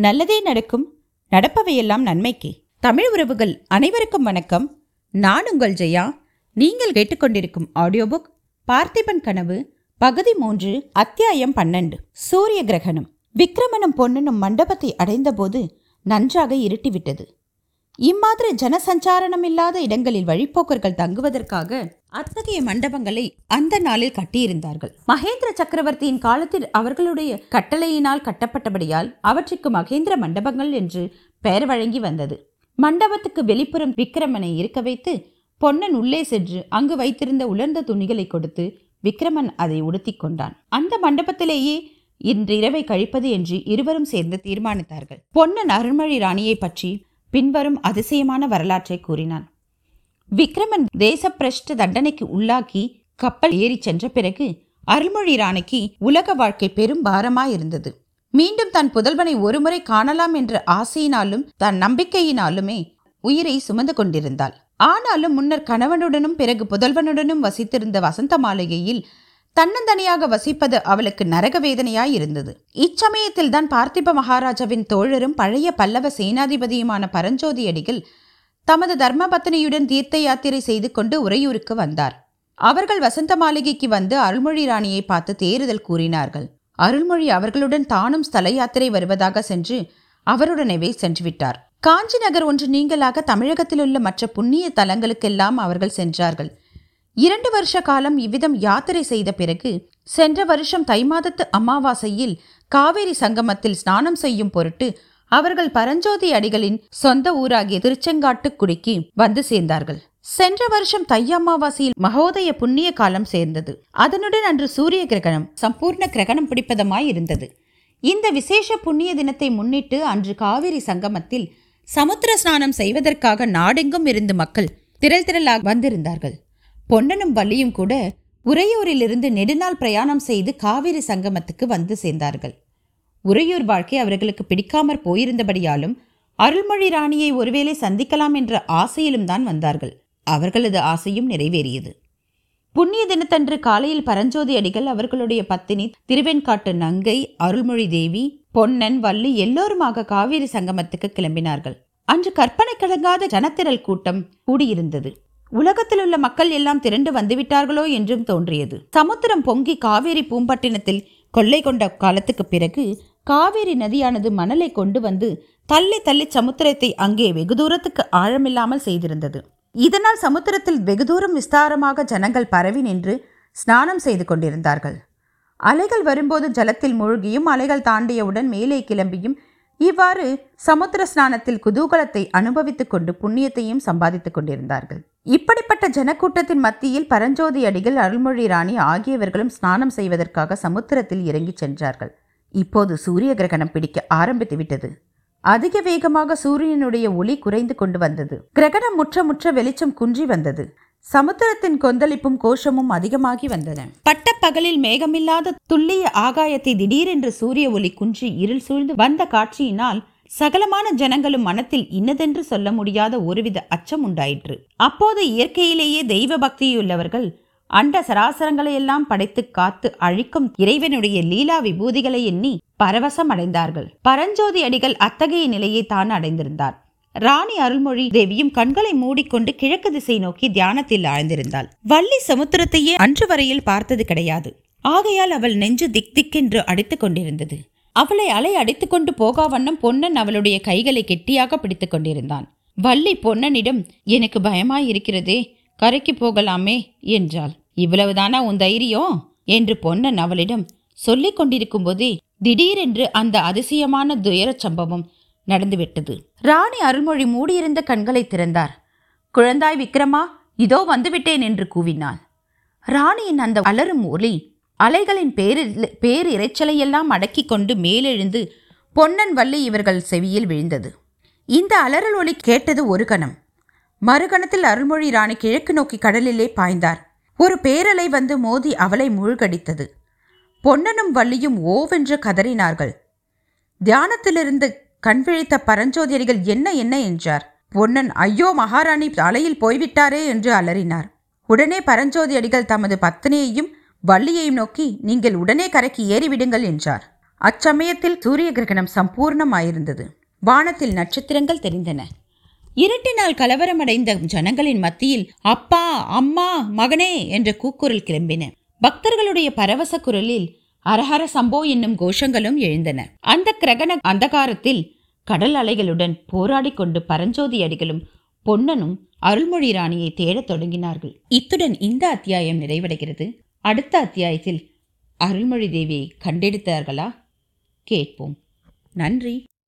நல்லதே நடக்கும். நடப்பவையெல்லாம் நன்மைக்கே. தமிழ் உறவுகள் அனைவருக்கும் வணக்கம். நான் உங்கள் ஜெயா. நீங்கள் கேட்டுக்கொண்டிருக்கும் ஆடியோ புக் பார்த்திபன் கனவு பகுதி மூன்று அத்தியாயம் பன்னெண்டு. சூரிய கிரகணம். விக்ரமனும் பொன்னனும் மண்டபத்தை அடைந்தபோது நன்றாக இருட்டிவிட்டது. இம்மாதிரி ஜனசஞ்சாரணம் இல்லாத இடங்களில் வழிப்போக்கர்கள் தங்குவதற்காக அத்தகைய மண்டபங்களை அந்த நாளில் கட்டியிருந்தார்கள். மகேந்திர சக்கரவர்த்தியின் காலத்தில் அவர்களுடைய கட்டளையினால் கட்டப்பட்டபடியால் அவற்றுக்கு மகேந்திர மண்டபங்கள் என்று பெயர் வழங்கி வந்தது. மண்டபத்துக்கு வெளிப்புறம் விக்கிரமனை இருக்க வைத்து பொன்னன் உள்ளே சென்று அங்கு வைத்திருந்த உலர்ந்த துணிகளை கொடுத்து விக்ரமன் அதை உடுத்தி கொண்டான். அந்த மண்டபத்திலேயே இன்று இரவை கழிப்பது என்று இருவரும் சேர்ந்து தீர்மானித்தார்கள். பொன்னன் அருள்மொழி ராணியை பற்றி பின்வரும் அதிசயமான வரலாற்றை கூறினான். விக்ரமன் தேசப்பிரஷ்ட தண்டனைக்கு உள்ளாக்கி கப்பல் ஏறி சென்ற பிறகு அருள்மொழி ராணிக்கு உலக வாழ்க்கை பெரும் பாரமாயிருந்தது. மீண்டும் தன் புதல்வனை ஒருமுறை காணலாம் என்ற ஆசையினாலும் தன் நம்பிக்கையினாலுமே உயிரை சுமந்து கொண்டிருந்தாள். ஆனாலும் முன்னர் கணவனுடனும் பிறகு புதல்வனுடனும் வசித்திருந்த வசந்த மாளிகையில் தன்னந்தனியாக வசிப்பது அவளுக்கு நரக வேதனையாய் இருந்தது இச்சமயத்தில் தான் பார்த்திப மகாராஜாவின் தோழரும் பழைய பல்லவ சேனாதிபதியுமான பரஞ்சோதி அடிகள் தமது தர்மபத்தினியுடன் தீர்த்த யாத்திரை செய்து கொண்டு உறையூருக்கு வந்தார். அவர்கள் வசந்த மாளிகைக்கு வந்து அருள்மொழி ராணியை பார்த்து தேறுதல் கூறினார்கள். அருள்மொழி அவர்களுடன் தானும் ஸ்தல யாத்திரை வருவதாக சென்று அவருடனேவே சென்றுவிட்டார். காஞ்சி நகர் ஒன்று நீங்களாக தமிழகத்தில் உள்ள மற்ற புண்ணிய தலங்களுக்கெல்லாம் அவர்கள் சென்றார்கள். இரண்டு வருஷ காலம் இவ்விதம் யாத்திரை செய்த பிறகு சென்ற வருஷம் தை மாதத்து அமாவாசையில் காவேரி சங்கமத்தில் ஸ்நானம் செய்யும் பொருட்டு அவர்கள் பரஞ்சோதி அடிகளின் சொந்த ஊராகிய திருச்செங்காட்டுக்குடிக்கு வந்து சேர்ந்தார்கள். சென்ற வருஷம் தை அமாவாசையில் மகோதய புண்ணிய காலம் சேர்ந்தது. அதனுடன் அன்று சூரிய கிரகணம் சம்பூர்ண கிரகணம் பிடிப்பதமாய் இருந்தது. இந்த விசேஷ புண்ணிய தினத்தை முன்னிட்டு அன்று காவிரி சங்கமத்தில் சமுத்திர ஸ்நானம் செய்வதற்காக நாடெங்கும் இருந்து மக்கள் திரள் திரளாக வந்திருந்தார்கள். பொன்னனும் வள்ளியும் கூட உறையூரிலிருந்து நெடுநாள் பிரயாணம் செய்து காவிரி சங்கமத்துக்கு வந்து சேர்ந்தார்கள். உறையூர் வாழ்க்கை அவர்களுக்கு பிடிக்காமற் போயிருந்தபடியாலும் அருள்மொழி ராணியை ஒருவேளை சந்திக்கலாம் என்ற ஆசையிலும் தான் வந்தார்கள். அவர்களது ஆசையும் நிறைவேறியது. புண்ணிய தினத்தன்று காலையில் பரஞ்சோதி அடிகள் அவர்களுடைய பத்தினி திருவெண்காட்டு நங்கை அருள்மொழி தேவி பொன்னன் வள்ளி எல்லோருமாக காவிரி சங்கமத்துக்கு கிளம்பினார்கள். அன்று கற்பனை கலங்காத ஜனத்திரள் கூட்டம் கூடியிருந்தது. உலகத்தில் உள்ள மக்கள் எல்லாம் திரண்டு வந்துவிட்டார்களோ என்றும் தோன்றியது. சமுத்திரம் பொங்கி காவேரி பூம்பட்டினத்தில் கொள்ளை கொண்ட காலத்துக்கு பிறகு காவேரி நதியானது மணலை கொண்டு வந்து தள்ளி தள்ளி சமுத்திரத்தை அங்கே வெகு தூரத்துக்கு ஆழமில்லாமல் செய்திருந்தது. இதனால் சமுத்திரத்தில் வெகு தூரம் விஸ்தாரமாக ஜனங்கள் பரவி நின்று ஸ்நானம் செய்து கொண்டிருந்தார்கள். அலைகள் வரும்போது ஜலத்தில் மூழ்கியும் அலைகள் தாண்டியவுடன் மேலே கிளம்பியும் இவ்வாறு சமுத்திர ஸ்நானத்தில் குதூகலத்தை அனுபவித்துக் கொண்டு புண்ணியத்தையும் சம்பாதித்துக் கொண்டிருந்தார்கள். இப்படிப்பட்ட ஜனக்கூட்டத்தின் மத்தியில் பரஞ்சோதி அடிகள் அருள்மொழி ராணி ஆகியவர்களும் ஸ்நானம் செய்வதற்காக சமுத்திரத்தில் இறங்கிச் சென்றார்கள். இப்போது சூரிய கிரகணம் பிடிக்க ஆரம்பித்து விட்டது. அதிக வேகமாக சூரியனுடைய ஒளி குறைந்து கொண்டு வந்தது. கிரகணம் முற்ற முற்ற வெளிச்சம் குன்றி வந்தது. சமுத்திரத்தின் கொந்தளிப்பும் கோஷமும் அதிகமாகி வந்தன. பட்ட பகலில் மேகமில்லாத துல்லிய ஆகாயத்தை திடீரென்று சூரிய ஒளி குன்றி இருள் சூழ்ந்து வந்த காட்சியினால் சகலமான ஜனங்களும் மனத்தில் இன்னதென்று சொல்ல முடியாத ஒருவித அச்சம் உண்டாயிற்று. அப்போது இயற்கையிலேயே தெய்வ பக்தியுள்ளவர்கள் அண்ட சராசரங்களையெல்லாம் படைத்து காத்து அழிக்கும் இறைவனுடைய லீலா விபூதிகளை எண்ணி பரவசம் அடைந்தார்கள். பரஞ்சோதி அடிகள் அத்தகைய நிலையை தான் அடைந்திருந்தார். ராணி அருள்மொழி தேவியும் கண்களை மூடிக்கொண்டு கிழக்கு திசை நோக்கி தியானத்தில் ஆழ்ந்திருந்தாள். வள்ளி சமுத்திரத்தையே அன்று வரையில் பார்த்தது கிடையாது. ஆகையால் அவள் நெஞ்சு திக் திக்கென்று அடித்துக் கொண்டிருந்தது. அவளை அலை அடித்து கொண்டு போகா வண்ணம் பொன்னன் அவளுடைய கைகளை கெட்டியாக பிடித்துக் கொண்டிருந்தான். வள்ளி பொன்னனிடம் எனக்கு பயமாயிருக்கிறதே கரைக்கு போகலாமே என்றாள். இவ்வளவுதானா உன் தைரியம் என்று பொன்னன் அவளிடம் சொல்லிக் கொண்டிருக்கும் போதே திடீரென்று அந்த அதிசயமான துயரச் சம்பவம் நடந்துவிட்டது. ராணி அருள்மொழி மூடியிருந்த கண்களை திறந்தார். குழந்தாய் விக்ரமா இதோ வந்துவிட்டேன் என்று கூவினாள். ராணியின் அந்த அலரும் ஒலி அலைகளின் பேரில் பேரிரைச்சலையெல்லாம் அடக்கி கொண்டு மேலெழுந்து பொன்னன் வள்ளி இவர்கள் செவியில் விழுந்தது. இந்த அலறல் ஒளி கேட்டது ஒரு கணம். மறுகணத்தில் அருள்மொழி ராணி கிழக்கு நோக்கி கடலிலே பாய்ந்தார். ஒரு பேரலை வந்து மோதி அவளை மூழ்கடித்தது. பொன்னனும் வள்ளியும் ஓவென்று கதறினார்கள். தியானத்திலிருந்து கண்விழித்த பரஞ்சோதியர்கள் என்ன என்ன என்றார். பொன்னன் ஐயோ மகாராணி அலையில் போய்விட்டாரே என்று அலறினார். உடனே பரஞ்சோதி அடிகள் தமது பத்தினியையும் வள்ளியையும் நோக்கி நீங்கள் உடனே கரைக்கு ஏறிவிடுங்கள் என்றார். அச்சமயத்தில் சூரிய கிரகணம் சம்பூர்ணமாயிருந்தது. வானத்தில் நட்சத்திரங்கள் தெரிந்தன. இருட்டினால் கலவரமடைந்த ஜனங்களின் மத்தியில் அப்பா அம்மா மகனே என்ற கூக்குரல் கிளம்பின. பக்தர்களுடைய பரவச குரலில் அரஹர சம்போ என்னும் கோஷங்களும் எழுந்தன. அந்த கிரகண அந்தகாரத்தில் கடல் அலைகளுடன் போராடி கொண்டு பரஞ்சோதி அடிகளும் பொன்னனும் அருள்மொழி ராணியை தேடத் தொடங்கினார்கள். இத்துடன் இந்த அத்தியாயம் நிறைவடைகிறது. அடுத்த அத்தியாயத்தில் அருள்மொழி தேவியை கண்டெடுத்தார்களா? கேட்போம். நன்றி.